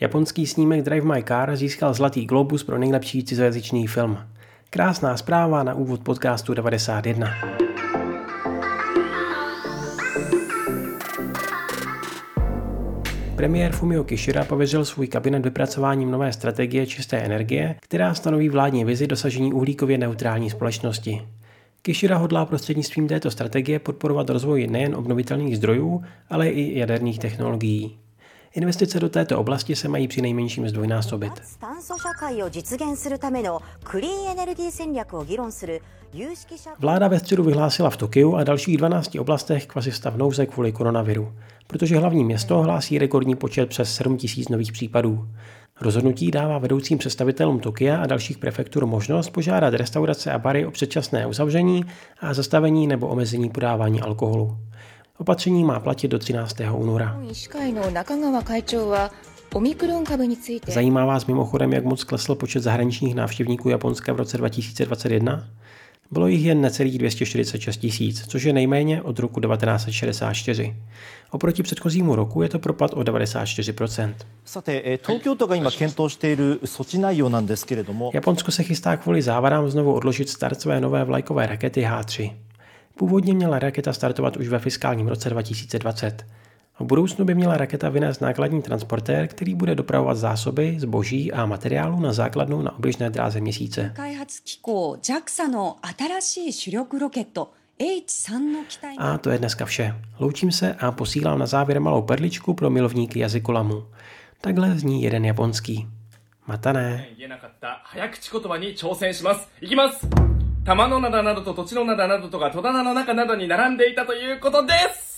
Japonský snímek Drive My Car získal Zlatý globus pro nejlepší cizojazyčný film. Krásná zpráva na úvod podcastu 91. Premiér Fumio Kishida pověřil svůj kabinet vypracováním nové strategie čisté energie, která stanoví vládní vizi dosažení uhlíkově neutrální společnosti. Kishida hodlá prostřednictvím této strategie podporovat rozvoj nejen obnovitelných zdrojů, ale i jaderných technologií. Investice do této oblasti se mají při nejmenším zdvojnásobit. Vláda ve středu vyhlásila v Tokiu a dalších 12 oblastech kvasistav nouze kvůli koronaviru, protože hlavní město hlásí rekordní počet přes 7 000 nových případů. Rozhodnutí dává vedoucím představitelům Tokia a dalších prefektur možnost požádat restaurace a bary o předčasné uzavření a zastavení nebo omezení podávání alkoholu. Opatření má platit do 13. února. Zajímá vás mimochodem, jak moc klesl počet zahraničních návštěvníků Japonska v roce 2021? Bylo jich jen necelých 246 tisíc, což je nejméně od roku 1964. Oproti předchozímu roku je to propad o 94%. Japonsko se chystá kvůli závadám znovu odložit start své nové vlajkové rakety H3. Původně měla raketa startovat už ve fiskálním roce 2020. V budoucnu by měla raketa vynést nákladní transportér, který bude dopravovat zásoby, zboží a materiálu na základnu na oběžné dráze měsíce. A to je dneska vše. Loučím se a posílám na závěr malou perličku pro milovníky jazyku lamu. Takhle zní jeden japonský. Matané. 玉の灘などと土地の灘などとが戸棚の中などに並んでいたということです。